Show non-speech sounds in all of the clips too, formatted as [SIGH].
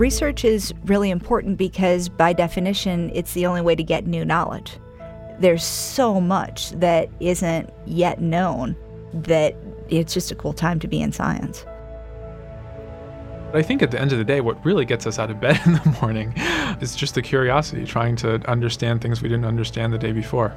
Research is really important because, by definition, it's the only way to get new knowledge. There's so much that isn't yet known that it's just a cool time to be in science. I think at the end of the day, what really gets us out of bed [LAUGHS] in the morning is just the curiosity, trying to understand things we didn't understand the day before.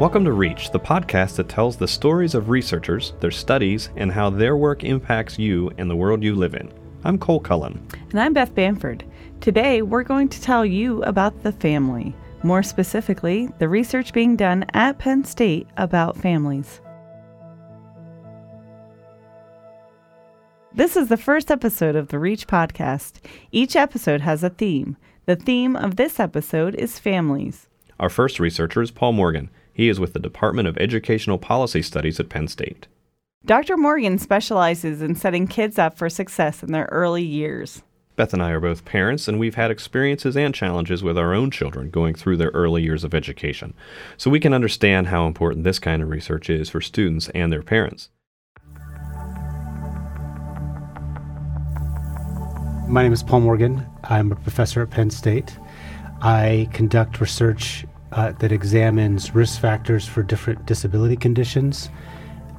Welcome to Reach, the podcast that tells the stories of researchers, their studies, and how their work impacts you and the world you live in. I'm Cole Cullen. And I'm Beth Bamford. Today, we're going to tell you about the family. More specifically, the research being done at Penn State about families. This is the first episode of the Reach podcast. Each episode has a theme. The theme of this episode is families. Our first researcher is Paul Morgan. He is with the Department of Educational Policy Studies at Penn State. Dr. Morgan specializes in setting kids up for success in their early years. Beth and I are both parents, and we've had experiences and challenges with our own children going through their early years of education, so we can understand how important this kind of research is for students and their parents. My name is Paul Morgan. I'm a professor at Penn State. I conduct research uh, that examines risk factors for different disability conditions.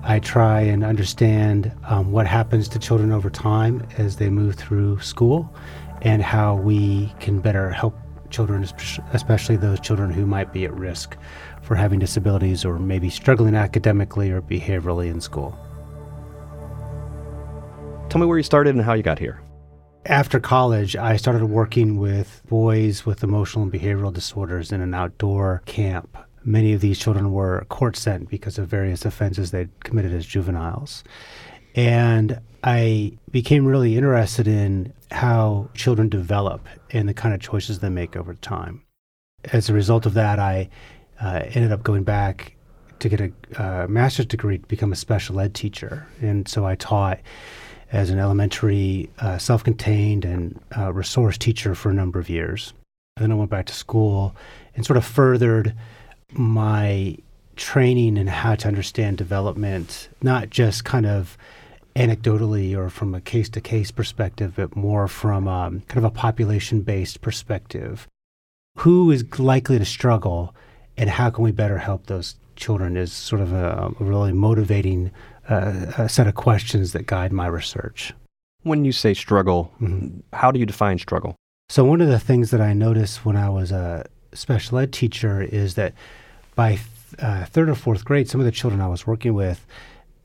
I try and understand um, what happens to children over time as they move through school and how we can better help children, especially those children who might be at risk for having disabilities or maybe struggling academically or behaviorally in school. Tell me where you started and how you got here. After college, I started working with boys with emotional and behavioral disorders in an outdoor camp. Many of these children were court sent because of various offenses they'd committed as juveniles. And I became really interested in how children develop and the kind of choices they make over time. As a result of that, I uh, ended up going back to get a uh, master's degree to become a special ed teacher. And so I taught as an elementary uh, self contained and uh, resource teacher for a number of years. And then I went back to school and sort of furthered my training in how to understand development, not just kind of anecdotally or from a case to case perspective, but more from um, kind of a population based perspective. Who is likely to struggle and how can we better help those children is sort of a, a really motivating uh, a set of questions that guide my research. When you say struggle, mm-hmm. how do you define struggle? So, one of the things that I noticed when I was a special ed teacher is that by th- uh, third or fourth grade, some of the children I was working with,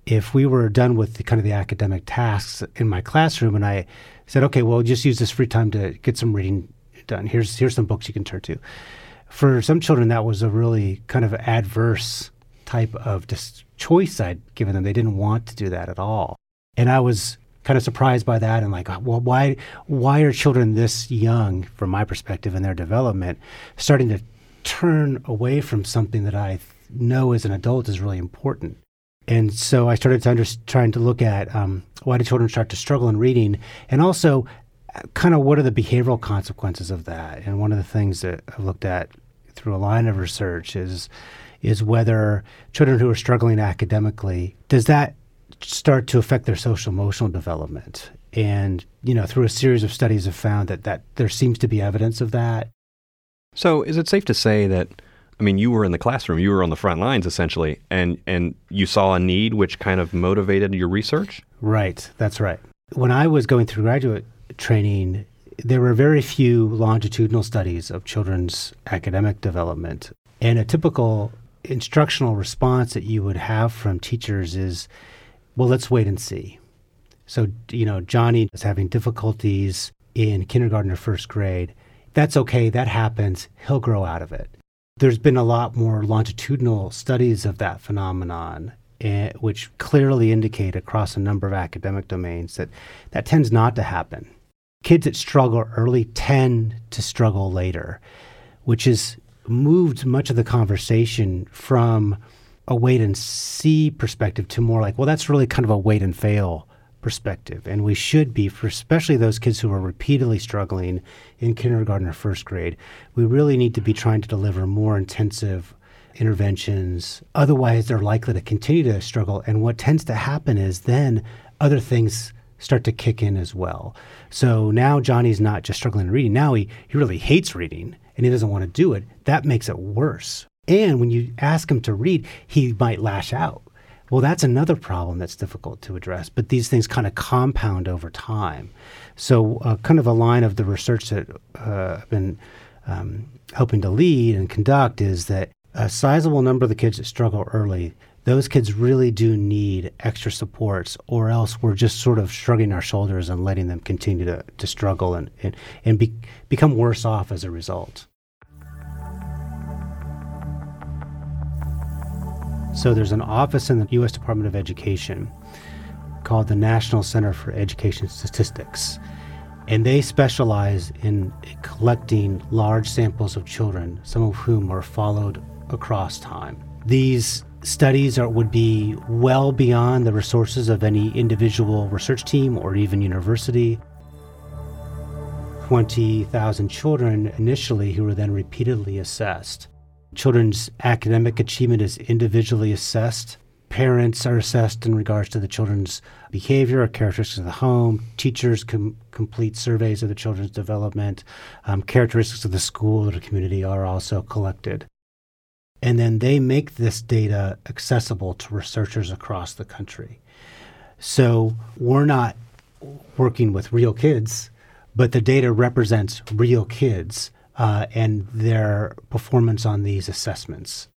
if we were done with the, kind of the academic tasks in my classroom, and I said, "Okay, well, just use this free time to get some reading done. Here's here's some books you can turn to." For some children, that was a really kind of adverse type of dis- choice I'd given them. They didn't want to do that at all. And I was kind of surprised by that and like, well, why, why are children this young, from my perspective in their development, starting to turn away from something that I know as an adult is really important? And so I started to under, trying to look at um, why do children start to struggle in reading, and also uh, kind of what are the behavioral consequences of that. And one of the things that I've looked at through a line of research is is whether children who are struggling academically, does that start to affect their social emotional development? And, you know, through a series of studies have found that, that there seems to be evidence of that. So is it safe to say that I mean, you were in the classroom, you were on the front lines essentially, and, and you saw a need which kind of motivated your research? Right, that's right. When I was going through graduate training, there were very few longitudinal studies of children's academic development. And a typical instructional response that you would have from teachers is, well, let's wait and see. So, you know, Johnny is having difficulties in kindergarten or first grade. That's okay. That happens. He'll grow out of it. There's been a lot more longitudinal studies of that phenomenon, eh, which clearly indicate across a number of academic domains that that tends not to happen. Kids that struggle early tend to struggle later, which is moved much of the conversation from a wait and see perspective to more like, well, that's really kind of a wait and fail perspective. And we should be, for especially those kids who are repeatedly struggling in kindergarten or first grade, we really need to be trying to deliver more intensive interventions. Otherwise, they're likely to continue to struggle. And what tends to happen is then other things start to kick in as well. So now Johnny's not just struggling in reading. Now he, he really hates reading and he doesn't want to do it. That makes it worse. And when you ask him to read, he might lash out. Well, that's another problem that's difficult to address, but these things kind of compound over time. So, uh, kind of a line of the research that uh, I've been um, hoping to lead and conduct is that a sizable number of the kids that struggle early, those kids really do need extra supports, or else we're just sort of shrugging our shoulders and letting them continue to, to struggle and, and, and be, become worse off as a result. So there's an office in the U.S. Department of Education called the National Center for Education Statistics. And they specialize in collecting large samples of children, some of whom are followed across time. These studies are, would be well beyond the resources of any individual research team or even university. 20,000 children initially who were then repeatedly assessed. Children's academic achievement is individually assessed. Parents are assessed in regards to the children's behavior or characteristics of the home. Teachers com- complete surveys of the children's development. Um, characteristics of the school or the community are also collected. And then they make this data accessible to researchers across the country. So we're not working with real kids, but the data represents real kids uh, and their performance on these assessments.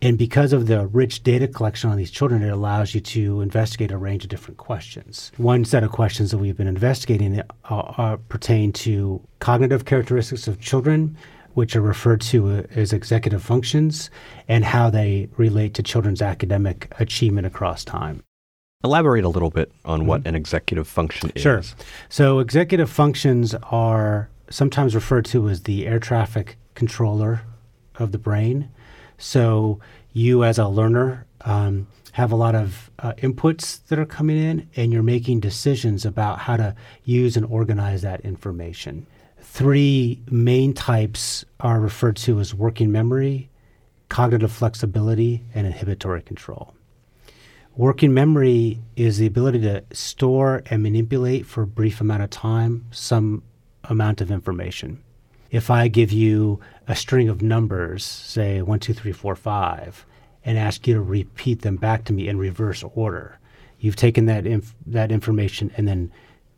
And because of the rich data collection on these children, it allows you to investigate a range of different questions. One set of questions that we've been investigating uh, pertain to cognitive characteristics of children, which are referred to as executive functions, and how they relate to children's academic achievement across time. Elaborate a little bit on what mm-hmm. an executive function is. Sure. So, executive functions are sometimes referred to as the air traffic controller of the brain. So you, as a learner, um, have a lot of uh, inputs that are coming in, and you're making decisions about how to use and organize that information. Three main types are referred to as working memory, cognitive flexibility, and inhibitory control. Working memory is the ability to store and manipulate for a brief amount of time some amount of information. If I give you a string of numbers, say one, two, three, four, five, and ask you to repeat them back to me in reverse order, you've taken that inf- that information and then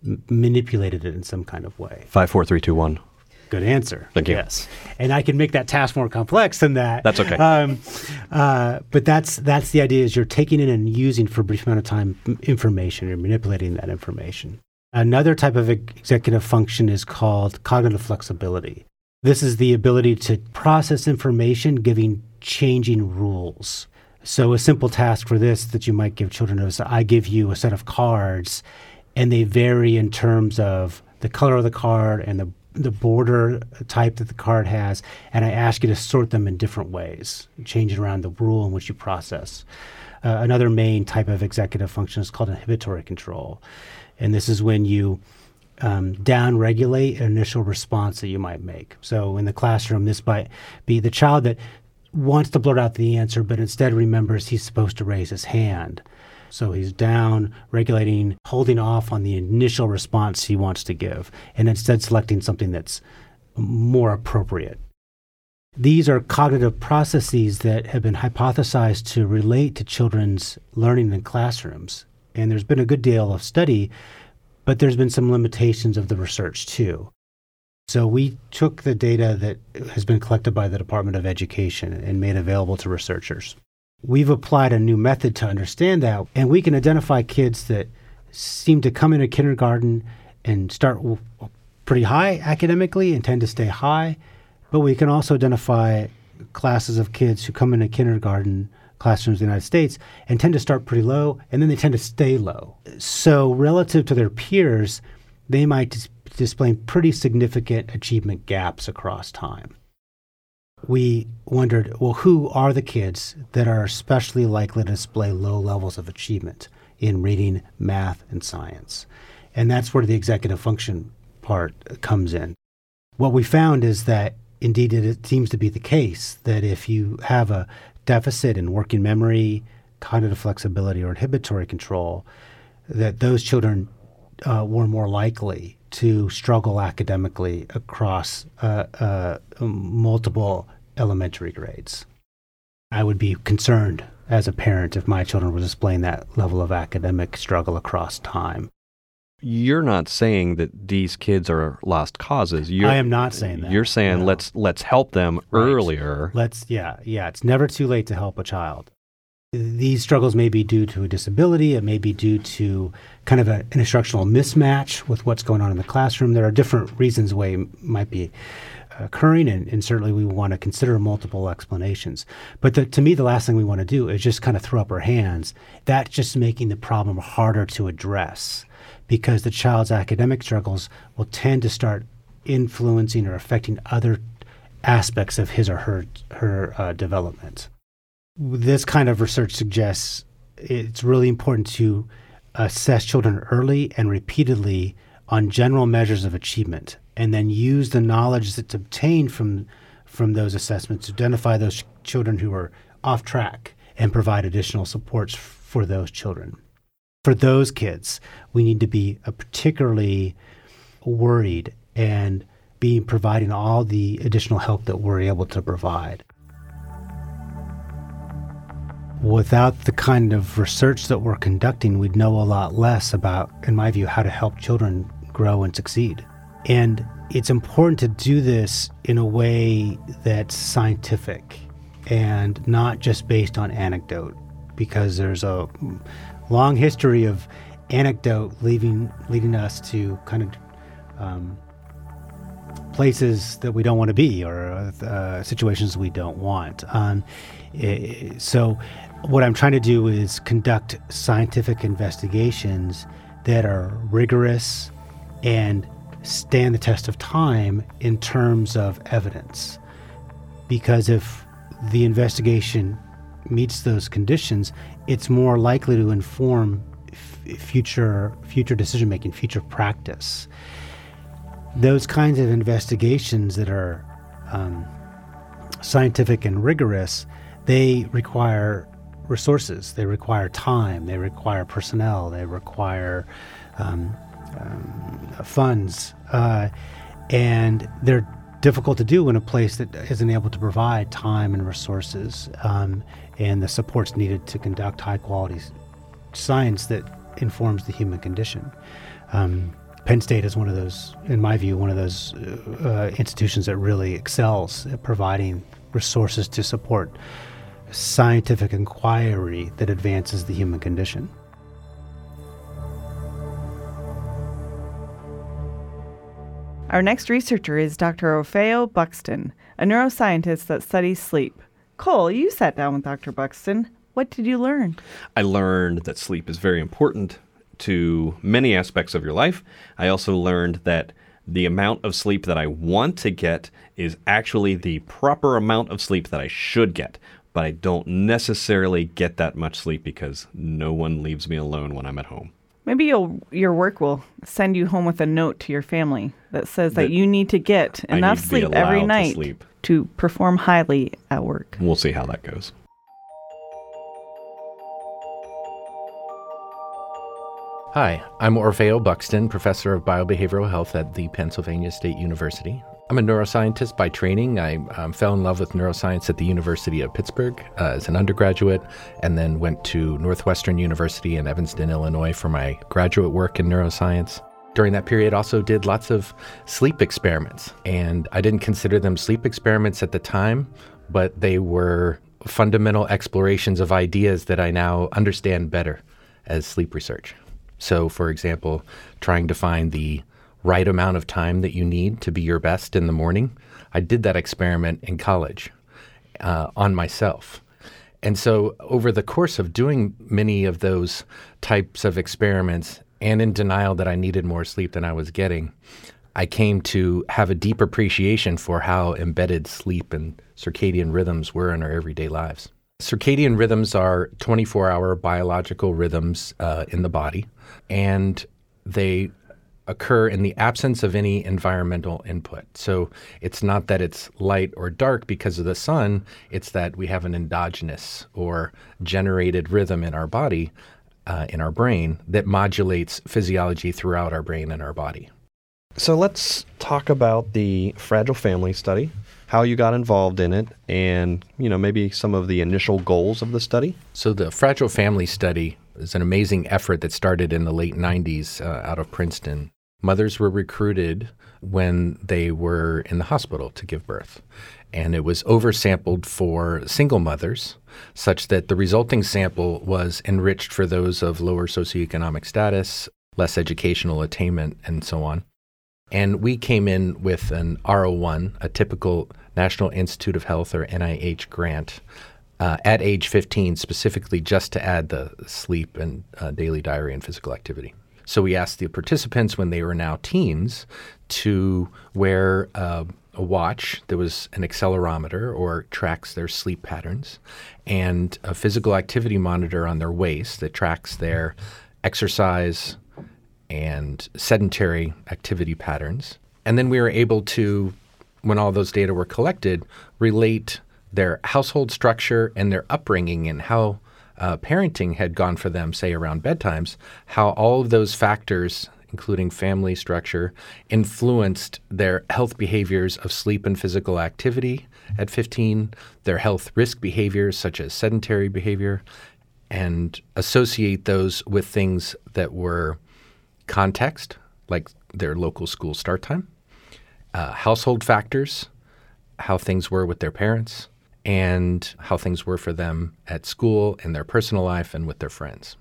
m- manipulated it in some kind of way. Five, four, three, two, one. Good answer. Thank you. Yes, and I can make that task more complex than that. That's okay. Um, uh, but that's that's the idea: is you're taking in and using for a brief amount of time information, you're manipulating that information. Another type of executive function is called cognitive flexibility. This is the ability to process information giving changing rules. So, a simple task for this that you might give children is I give you a set of cards, and they vary in terms of the color of the card and the, the border type that the card has, and I ask you to sort them in different ways, changing around the rule in which you process. Uh, another main type of executive function is called inhibitory control. And this is when you um, down regulate an initial response that you might make. So in the classroom, this might be the child that wants to blurt out the answer, but instead remembers he's supposed to raise his hand. So he's down, regulating, holding off on the initial response he wants to give, and instead selecting something that's more appropriate. These are cognitive processes that have been hypothesized to relate to children's learning in classrooms and there's been a good deal of study, but there's been some limitations of the research too. So we took the data that has been collected by the Department of Education and made available to researchers. We've applied a new method to understand that, and we can identify kids that seem to come into kindergarten and start pretty high academically and tend to stay high, but we can also identify classes of kids who come into kindergarten classrooms in the United States and tend to start pretty low and then they tend to stay low. So, relative to their peers, they might dis- display pretty significant achievement gaps across time. We wondered, well, who are the kids that are especially likely to display low levels of achievement in reading, math, and science? And that's where the executive function part comes in. What we found is that indeed it seems to be the case that if you have a deficit in working memory, cognitive flexibility, or inhibitory control, that those children uh, were more likely to struggle academically across uh, uh, multiple elementary grades. I would be concerned as a parent if my children were displaying that level of academic struggle across time. You're not saying that these kids are lost causes. You're, I am not saying that. You're saying no. let's let's help them Right. earlier. Let's yeah, yeah, it's never too late to help a child. These struggles may be due to a disability, it may be due to kind of a, an instructional mismatch with what's going on in the classroom. There are different reasons why it might be occurring, and, and certainly we want to consider multiple explanations. But the, to me, the last thing we want to do is just kind of throw up our hands. That's just making the problem harder to address because the child's academic struggles will tend to start influencing or affecting other aspects of his or her her uh, development. This kind of research suggests it's really important to assess children early and repeatedly on general measures of achievement, and then use the knowledge that's obtained from from those assessments to identify those children who are off track and provide additional supports for those children. For those kids, we need to be uh, particularly worried and be providing all the additional help that we're able to provide. Without the kind of research that we're conducting, we'd know a lot less about, in my view, how to help children grow and succeed. And it's important to do this in a way that's scientific and not just based on anecdote, because there's a long history of anecdote leading leading us to kind of um, places that we don't want to be or uh, situations we don't want. Um, so, what I'm trying to do is conduct scientific investigations that are rigorous and stand the test of time in terms of evidence. Because if the investigation meets those conditions, it's more likely to inform f- future future decision making, future practice. Those kinds of investigations that are um, scientific and rigorous, they require resources. They require time. They require personnel. They require um, um, funds, uh, and they're difficult to do in a place that isn't able to provide time and resources um, and the supports needed to conduct high quality science that informs the human condition. Um, Penn State is one of those, in my view, one of those uh, institutions that really excels at providing resources to support scientific inquiry that advances the human condition. Our next researcher is Dr. Orfeu Buxton, a neuroscientist that studies sleep. Cole, you sat down with Dr. Buxton. What did you learn? I learned that sleep is very important to many aspects of your life. I also learned that the amount of sleep that I want to get is actually the proper amount of sleep that I should get. But I don't necessarily get that much sleep because no one leaves me alone when I'm at home. Maybe you'll, your work will send you home with a note to your family that says that, That you need to get enough to sleep every allowed to night sleep. to perform highly at work. We'll see how that goes. Hi, I'm Orfeu Buxton, professor of biobehavioral health at the Pennsylvania State University. I'm a neuroscientist by training. I um, fell in love with neuroscience at the University of Pittsburgh uh, as an undergraduate, and then went to Northwestern University in Evanston, Illinois for my graduate work in neuroscience. During that period, also did lots of sleep experiments, and I didn't consider them sleep experiments at the time, but they were fundamental explorations of ideas that I now understand better as sleep research. So, for example, trying to find the right amount of time that you need to be your best in the morning. I did that experiment in college uh, on myself. And so, over the course of doing many of those types of experiments and in denial that I needed more sleep than I was getting, I came to have a deep appreciation for how embedded sleep and circadian rhythms were in our everyday lives. Circadian rhythms are 24 hour biological rhythms uh, in the body, and they occur in the absence of any environmental input. So it's not that it's light or dark because of the sun, it's that we have an endogenous or generated rhythm in our body, uh, in our brain, that modulates physiology throughout our brain and our body. So let's talk about the Fragile Family Study, how you got involved in it, and you know maybe some of the initial goals of the study. So the Fragile Family Study is an amazing effort that started in the late 90s uh, out of Princeton. Mothers were recruited when they were in the hospital to give birth. And it was oversampled for single mothers, such that the resulting sample was enriched for those of lower socioeconomic status, less educational attainment, and so on. And we came in with an R01, a typical National Institute of Health or NIH grant, uh, at age 15, specifically just to add the sleep and uh, daily diary and physical activity. So we asked the participants when they were now teens to wear uh, a watch that was an accelerometer or tracks their sleep patterns, and a physical activity monitor on their waist that tracks their exercise, and sedentary activity patterns. And then we were able to, when all those data were collected, relate their household structure and their upbringing and how uh, parenting had gone for them, say around bedtimes, how all of those factors, including family structure, influenced their health behaviors of sleep and physical activity at 15, their health risk behaviors such as sedentary behavior, and associate those with things that were context, like their local school start time, uh, household factors, how things were with their parents, and how things were for them at school, in their personal life, and with their friends.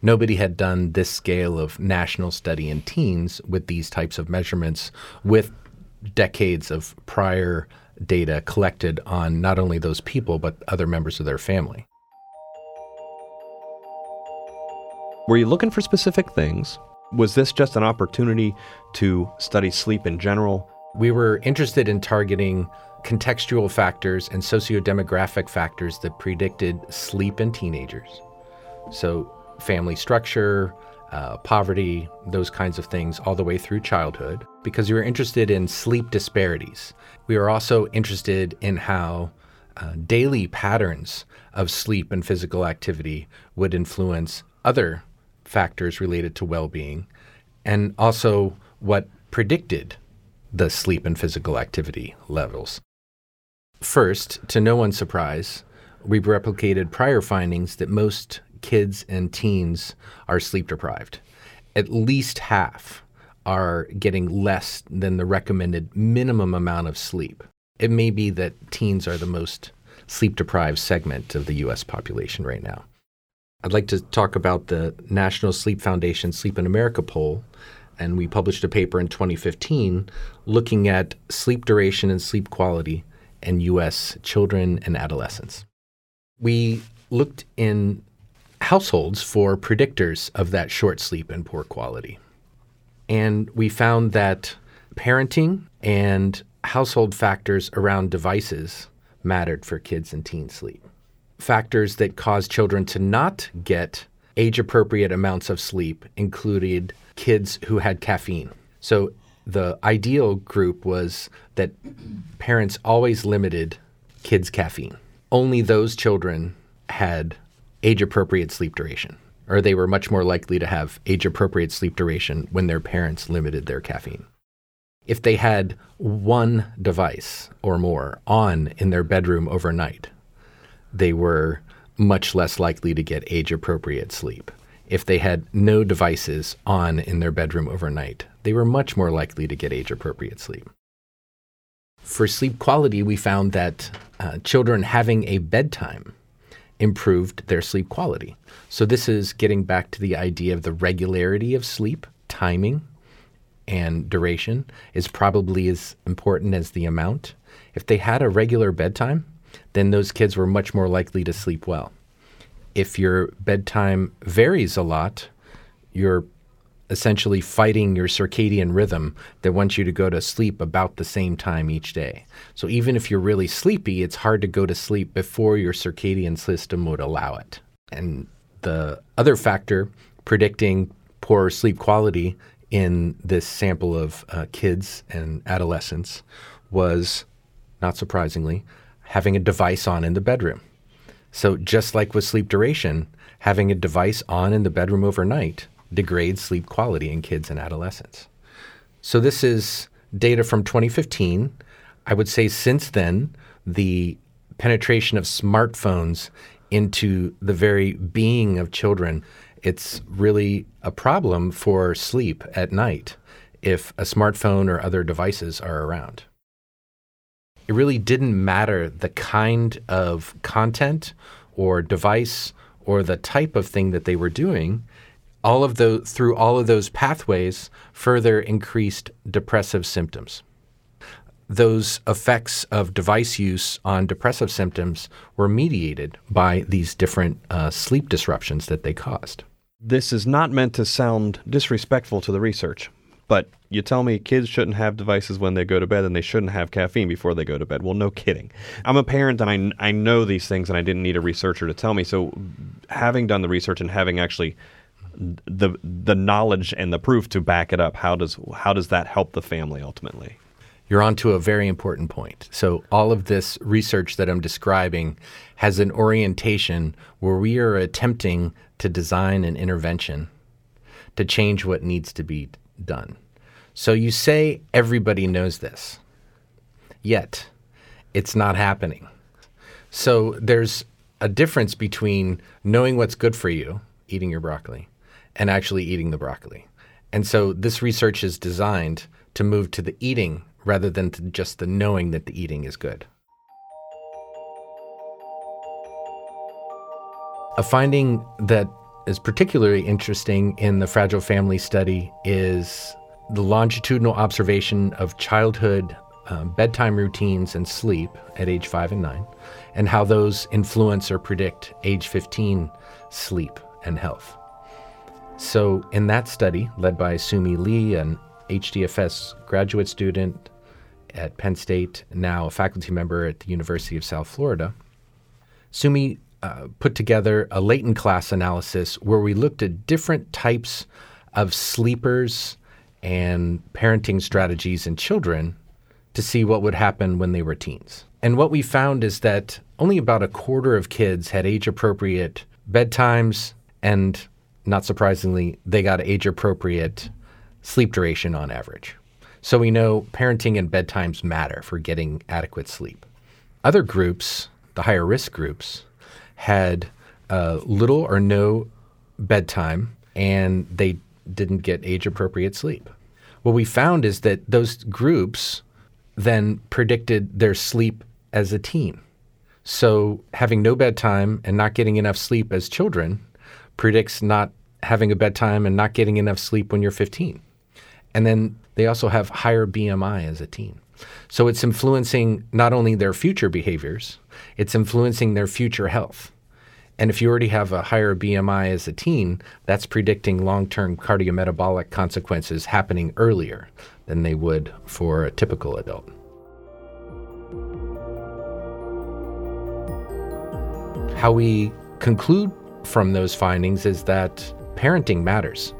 Nobody had done this scale of national study in teens with these types of measurements with decades of prior data collected on not only those people, but other members of their family. Were you looking for specific things? Was this just an opportunity to study sleep in general? We were interested in targeting contextual factors and socio-demographic factors that predicted sleep in teenagers. So, family structure, uh, poverty, those kinds of things, all the way through childhood, because we were interested in sleep disparities. We were also interested in how uh, daily patterns of sleep and physical activity would influence other factors related to well being, and also what predicted the sleep and physical activity levels. First, to no one's surprise, we've replicated prior findings that most kids and teens are sleep deprived. At least half are getting less than the recommended minimum amount of sleep. It may be that teens are the most sleep deprived segment of the US population right now. I'd like to talk about the National Sleep Foundation Sleep in America poll. And we published a paper in 2015 looking at sleep duration and sleep quality in U.S. children and adolescents. We looked in households for predictors of that short sleep and poor quality. And we found that parenting and household factors around devices mattered for kids and teen sleep factors that cause children to not get age appropriate amounts of sleep included kids who had caffeine. So the ideal group was that parents always limited kids' caffeine. Only those children had age appropriate sleep duration, or they were much more likely to have age appropriate sleep duration when their parents limited their caffeine. If they had one device or more on in their bedroom overnight, they were much less likely to get age appropriate sleep. If they had no devices on in their bedroom overnight, they were much more likely to get age appropriate sleep. For sleep quality, we found that uh, children having a bedtime improved their sleep quality. So, this is getting back to the idea of the regularity of sleep, timing, and duration is probably as important as the amount. If they had a regular bedtime, then those kids were much more likely to sleep well. If your bedtime varies a lot, you're essentially fighting your circadian rhythm that wants you to go to sleep about the same time each day. So even if you're really sleepy, it's hard to go to sleep before your circadian system would allow it. And the other factor predicting poor sleep quality in this sample of uh, kids and adolescents was, not surprisingly, having a device on in the bedroom. So, just like with sleep duration, having a device on in the bedroom overnight degrades sleep quality in kids and adolescents. So, this is data from 2015. I would say since then, the penetration of smartphones into the very being of children, it's really a problem for sleep at night if a smartphone or other devices are around. It really didn't matter the kind of content or device or the type of thing that they were doing. All of the through all of those pathways further increased depressive symptoms those effects of device use on depressive symptoms were mediated by these different uh, sleep disruptions that they caused. This is not meant to sound disrespectful to the research, but you tell me kids shouldn't have devices when they go to bed and they shouldn't have caffeine before they go to bed. Well, no kidding. I'm a parent and I, I know these things and I didn't need a researcher to tell me. So, having done the research and having actually the the knowledge and the proof to back it up, how does how does that help the family ultimately? you're onto a very important point. So, all of this research that I'm describing has an orientation where we are attempting to design an intervention to change what needs to be done. So, you say everybody knows this, yet it's not happening. So, there's a difference between knowing what's good for you, eating your broccoli, and actually eating the broccoli. And so, this research is designed to move to the eating rather than to just the knowing that the eating is good. A finding that is particularly interesting in the Fragile Family study is the longitudinal observation of childhood um, bedtime routines and sleep at age five and nine, and how those influence or predict age 15 sleep and health. So, in that study, led by Soomi Lee, an HDFS graduate student at Penn State, now a faculty member at the University of South Florida, Soomi uh, put together a latent class analysis where we looked at different types of sleepers and parenting strategies in children to see what would happen when they were teens. And what we found is that only about a quarter of kids had age appropriate bedtimes, and not surprisingly, they got age appropriate sleep duration on average. So we know parenting and bedtimes matter for getting adequate sleep. Other groups, the higher risk groups, had uh, little or no bedtime and they didn't get age appropriate sleep. What we found is that those groups then predicted their sleep as a teen. So having no bedtime and not getting enough sleep as children predicts not having a bedtime and not getting enough sleep when you're 15. And then they also have higher BMI as a teen. So it's influencing not only their future behaviors, it's influencing their future health. And if you already have a higher BMI as a teen, that's predicting long term cardiometabolic consequences happening earlier than they would for a typical adult. How we conclude from those findings is that parenting matters.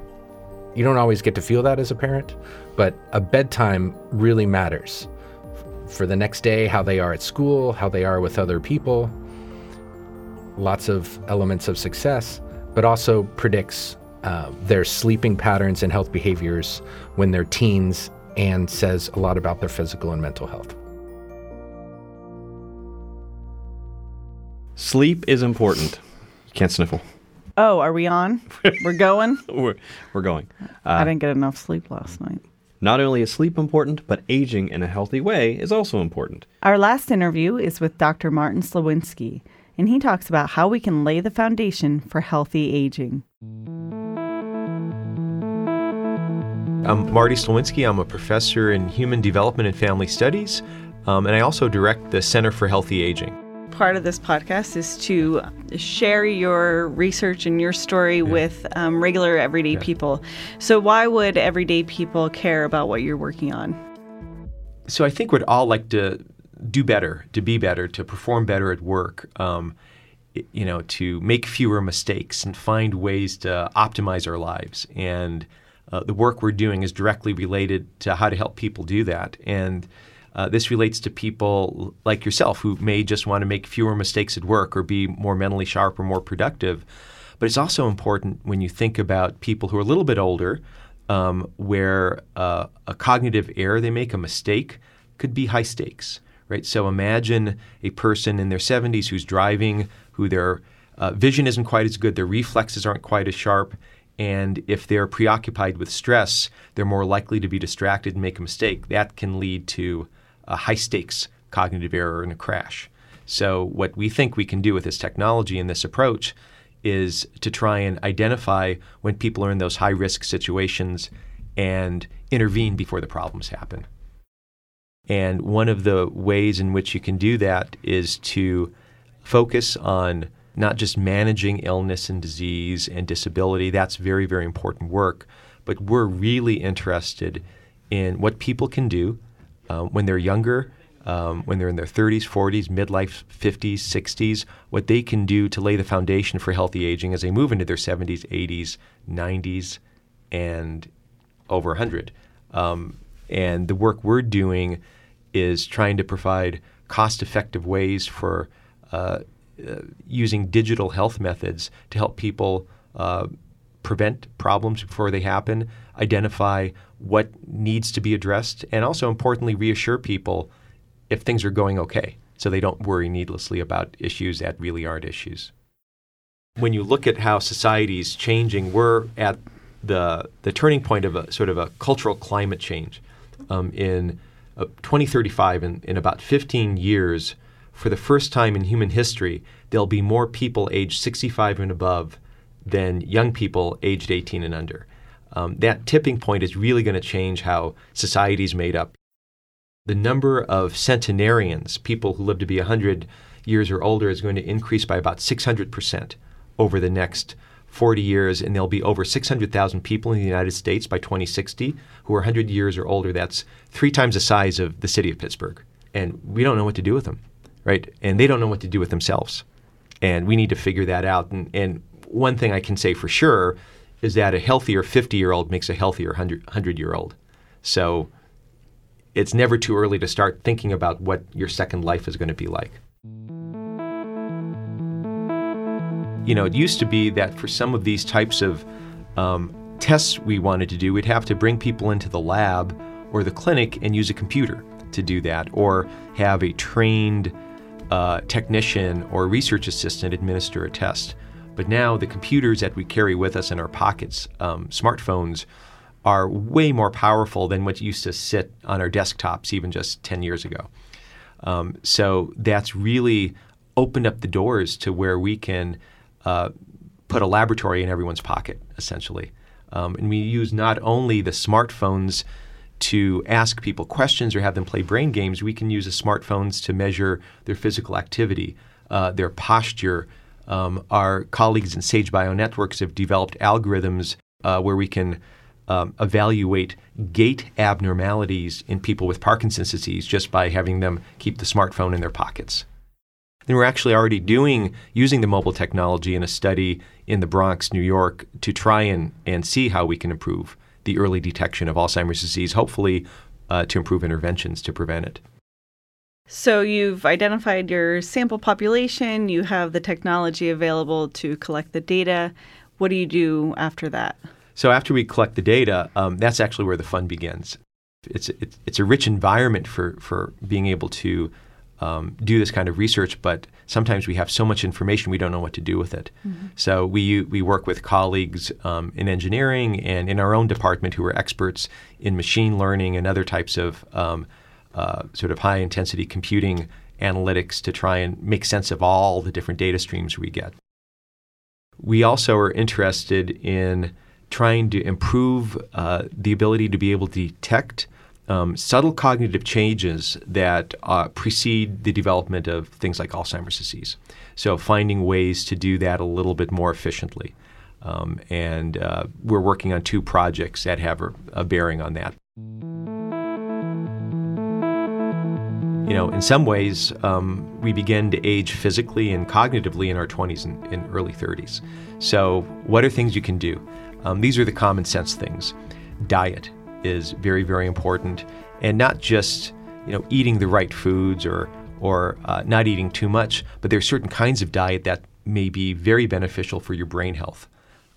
You don't always get to feel that as a parent, but a bedtime really matters for the next day, how they are at school, how they are with other people. Lots of elements of success, but also predicts uh, their sleeping patterns and health behaviors when they're teens and says a lot about their physical and mental health. Sleep is important. You can't sniffle. Oh, are we on? [LAUGHS] We're going? we're, we're going. Uh, I didn't get enough sleep last night. Not only is sleep important, but aging in a healthy way is also important. Our last interview is with Dr. Martin Sliwinski, and he talks about how we can lay the foundation for healthy aging. I'm Marty Sliwinski. I'm a professor in human development and family studies, um, and I also direct the Center for Healthy Aging part of this podcast is to share your research and your story yeah. with um, regular everyday yeah. people. So, why would everyday people care about what you're working on? So, I think we'd all like to do better, to be better, to perform better at work. Um, you know, to make fewer mistakes and find ways to optimize our lives. And uh, the work we're doing is directly related to how to help people do that. And uh, this relates to people like yourself who may just want to make fewer mistakes at work or be more mentally sharp or more productive. But it's also important when you think about people who are a little bit older, um, where uh, a cognitive error they make, a mistake, could be high stakes, right? So imagine a person in their 70s who's driving, who their uh, vision isn't quite as good, their reflexes aren't quite as sharp, and if they're preoccupied with stress, they're more likely to be distracted and make a mistake. That can lead to a high stakes cognitive error and a crash. So, what we think we can do with this technology and this approach is to try and identify when people are in those high risk situations and intervene before the problems happen. And one of the ways in which you can do that is to focus on not just managing illness and disease and disability. That's very, very important work. But we're really interested in what people can do uh, when they're younger, um, when they're in their 30s, 40s, midlife 50s, 60s, what they can do to lay the foundation for healthy aging as they move into their 70s, 80s, 90s, and over 100. Um, and the work we're doing is trying to provide cost effective ways for uh, uh, using digital health methods to help people uh, prevent problems before they happen, identify what needs to be addressed, and also importantly, reassure people if things are going okay so they don't worry needlessly about issues that really aren't issues. When you look at how society is changing, we're at the, the turning point of a sort of a cultural climate change. Um, in uh, 2035, in, in about 15 years, for the first time in human history, there'll be more people aged 65 and above than young people aged 18 and under. Um, that tipping point is really going to change how society is made up. The number of centenarians, people who live to be 100 years or older, is going to increase by about 600% over the next 40 years, and there'll be over 600,000 people in the United States by 2060 who are 100 years or older. That's three times the size of the city of Pittsburgh. And we don't know what to do with them right? And they don't know what to do with themselves. And we need to figure that out. And, and one thing I can say for sure is that a healthier 50 year old makes a healthier 100 year old. So it's never too early to start thinking about what your second life is going to be like. You know, it used to be that for some of these types of um, tests we wanted to do, we'd have to bring people into the lab or the clinic and use a computer to do that, or have a trained uh, technician or research assistant administer a test. But now the computers that we carry with us in our pockets, um, smartphones, are way more powerful than what used to sit on our desktops even just 10 years ago. Um, so that's really opened up the doors to where we can uh, put a laboratory in everyone's pocket, essentially. Um, and we use not only the smartphones to ask people questions or have them play brain games, we can use the smartphones to measure their physical activity, uh, their posture. Um, our colleagues in Sage Bionetworks have developed algorithms uh, where we can um, evaluate gait abnormalities in people with Parkinson's disease just by having them keep the smartphone in their pockets. And we're actually already doing using the mobile technology in a study in the Bronx, New York, to try and, and see how we can improve the early detection of Alzheimer's disease, hopefully uh, to improve interventions to prevent it. So you've identified your sample population, you have the technology available to collect the data. What do you do after that? So after we collect the data, um, that's actually where the fun begins. It's, it's, it's a rich environment for, for being able to um, do this kind of research, but sometimes we have so much information we don't know what to do with it. Mm-hmm. So we we work with colleagues um, in engineering and in our own department who are experts in machine learning and other types of um, uh, sort of high intensity computing analytics to try and make sense of all the different data streams we get. We also are interested in trying to improve uh, the ability to be able to detect um, subtle cognitive changes that uh, precede the development of things like Alzheimer's disease. So, finding ways to do that a little bit more efficiently. Um, and uh, we're working on two projects that have a, a bearing on that. You know, in some ways, um, we begin to age physically and cognitively in our 20s and, and early 30s. So, what are things you can do? Um, these are the common sense things diet is very, very important, and not just you know eating the right foods or or uh, not eating too much, but there are certain kinds of diet that may be very beneficial for your brain health.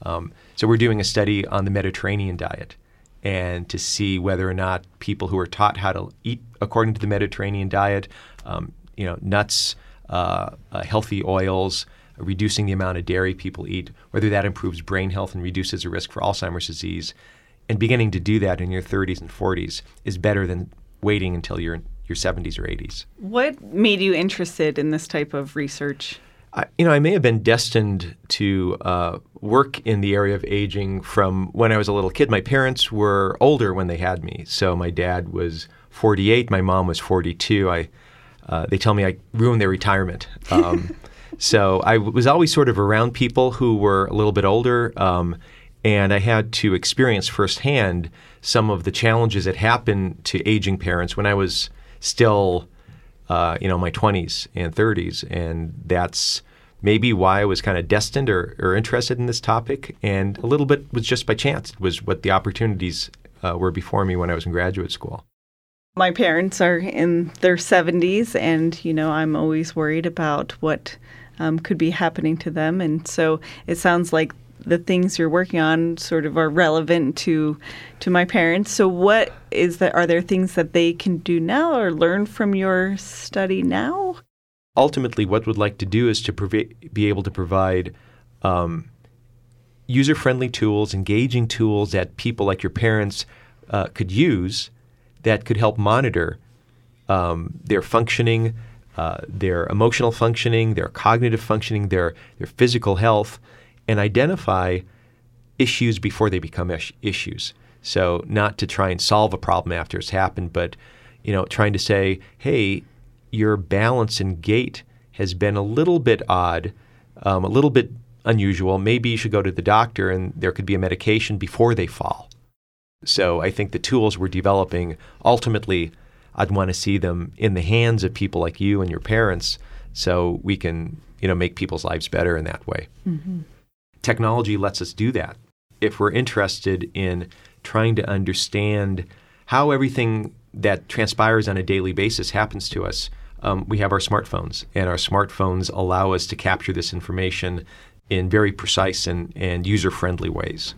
Um, so we're doing a study on the Mediterranean diet, and to see whether or not people who are taught how to eat according to the Mediterranean diet, um, you know, nuts, uh, uh, healthy oils, reducing the amount of dairy people eat, whether that improves brain health and reduces the risk for Alzheimer's disease, and beginning to do that in your 30s and 40s is better than waiting until you're in your 70s or 80s. What made you interested in this type of research? I, you know, I may have been destined to uh, work in the area of aging from when I was a little kid. My parents were older when they had me, so my dad was 48, my mom was 42. I, uh, they tell me I ruined their retirement. Um, [LAUGHS] so I was always sort of around people who were a little bit older, um, and I had to experience firsthand some of the challenges that happen to aging parents when I was still uh, you know, my 20s and 30s. And that's maybe why I was kind of destined or, or, interested in this topic. And a little bit was just by chance, it was what the opportunities uh, were before me when I was in graduate school. My parents are in their 70s, and, you know, I'm always worried about what um, could be happening to them. And so it sounds like the things you're working on sort of are relevant to to my parents. So what is that are there things that they can do now or learn from your study now? Ultimately, what we'd like to do is to provi- be able to provide um, user-friendly tools, engaging tools that people like your parents uh, could use that could help monitor um, their functioning, uh, their emotional functioning, their cognitive functioning, their their physical health and identify issues before they become is- issues. So not to try and solve a problem after it's happened, but you know, trying to say, hey, your balance and gait has been a little bit odd, um, a little bit unusual. Maybe you should go to the doctor, and there could be a medication before they fall. So I think the tools we're developing ultimately, I'd want to see them in the hands of people like you and your parents, so we can you know make people's lives better in that way. Mm-hmm technology lets us do that. If we're interested in trying to understand how everything that transpires on a daily basis happens to us, um, we have our smartphones, and our smartphones allow us to capture this information in very precise and, and user friendly ways.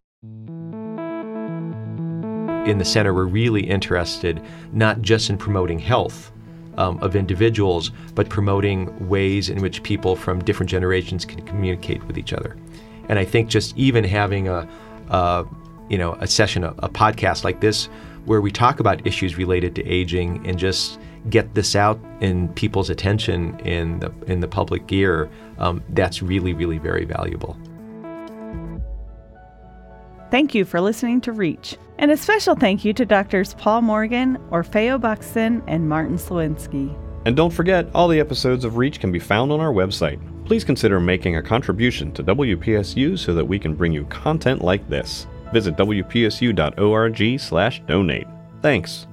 In the center, we're really interested not just in promoting health um, of individuals, but promoting ways in which people from different generations can communicate with each other. And I think just even having a, a you know, a session, a, a podcast like this, where we talk about issues related to aging and just get this out in people's attention in the in the public gear, um, that's really, really very valuable. Thank you for listening to Reach. And a special thank you to Doctors Paul Morgan, Orfeu Buxton, and Martin Sliwinski. And don't forget, all the episodes of Reach can be found on our website, please consider making a contribution to WPSU so that we can bring you content like this. Visit wpsu.org/donate. Thanks.